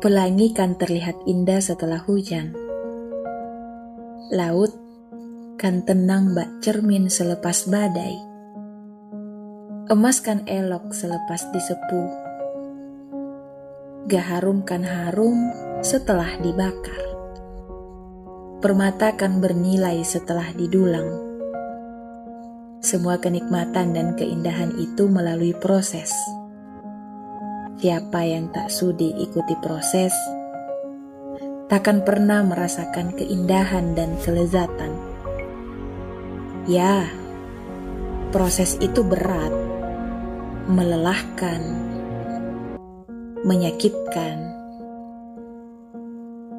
Pelangi kan terlihat indah setelah hujan. Laut kan tenang bak cermin selepas badai. Emas kan elok selepas disepuh. Gaharum kan harum setelah dibakar. Permata kan bernilai setelah didulang semua kenikmatan dan keindahan itu melalui proses. Siapa yang tak sudi ikuti proses, takkan pernah merasakan keindahan dan kelezatan. Ya, proses itu berat, melelahkan, menyakitkan.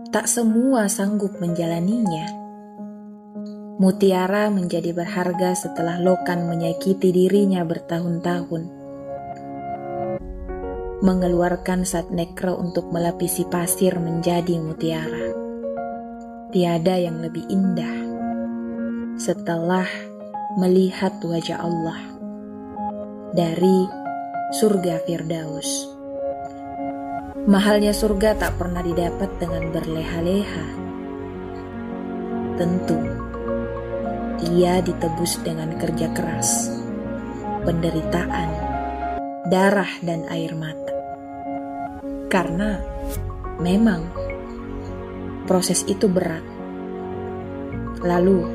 Tak semua sanggup menjalaninya Mutiara menjadi berharga setelah Lokan menyakiti dirinya bertahun-tahun. Mengeluarkan saat nekro untuk melapisi pasir menjadi mutiara. Tiada yang lebih indah setelah melihat wajah Allah dari surga Firdaus. Mahalnya surga tak pernah didapat dengan berleha-leha. Tentu ia ditebus dengan kerja keras, penderitaan, darah, dan air mata. Karena memang proses itu berat. Lalu,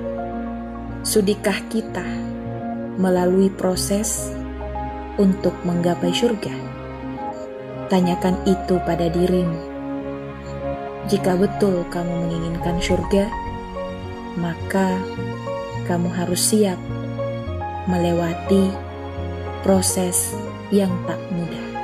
sudikah kita melalui proses untuk menggapai surga? Tanyakan itu pada dirimu. Jika betul kamu menginginkan surga, maka kamu harus siap melewati proses yang tak mudah.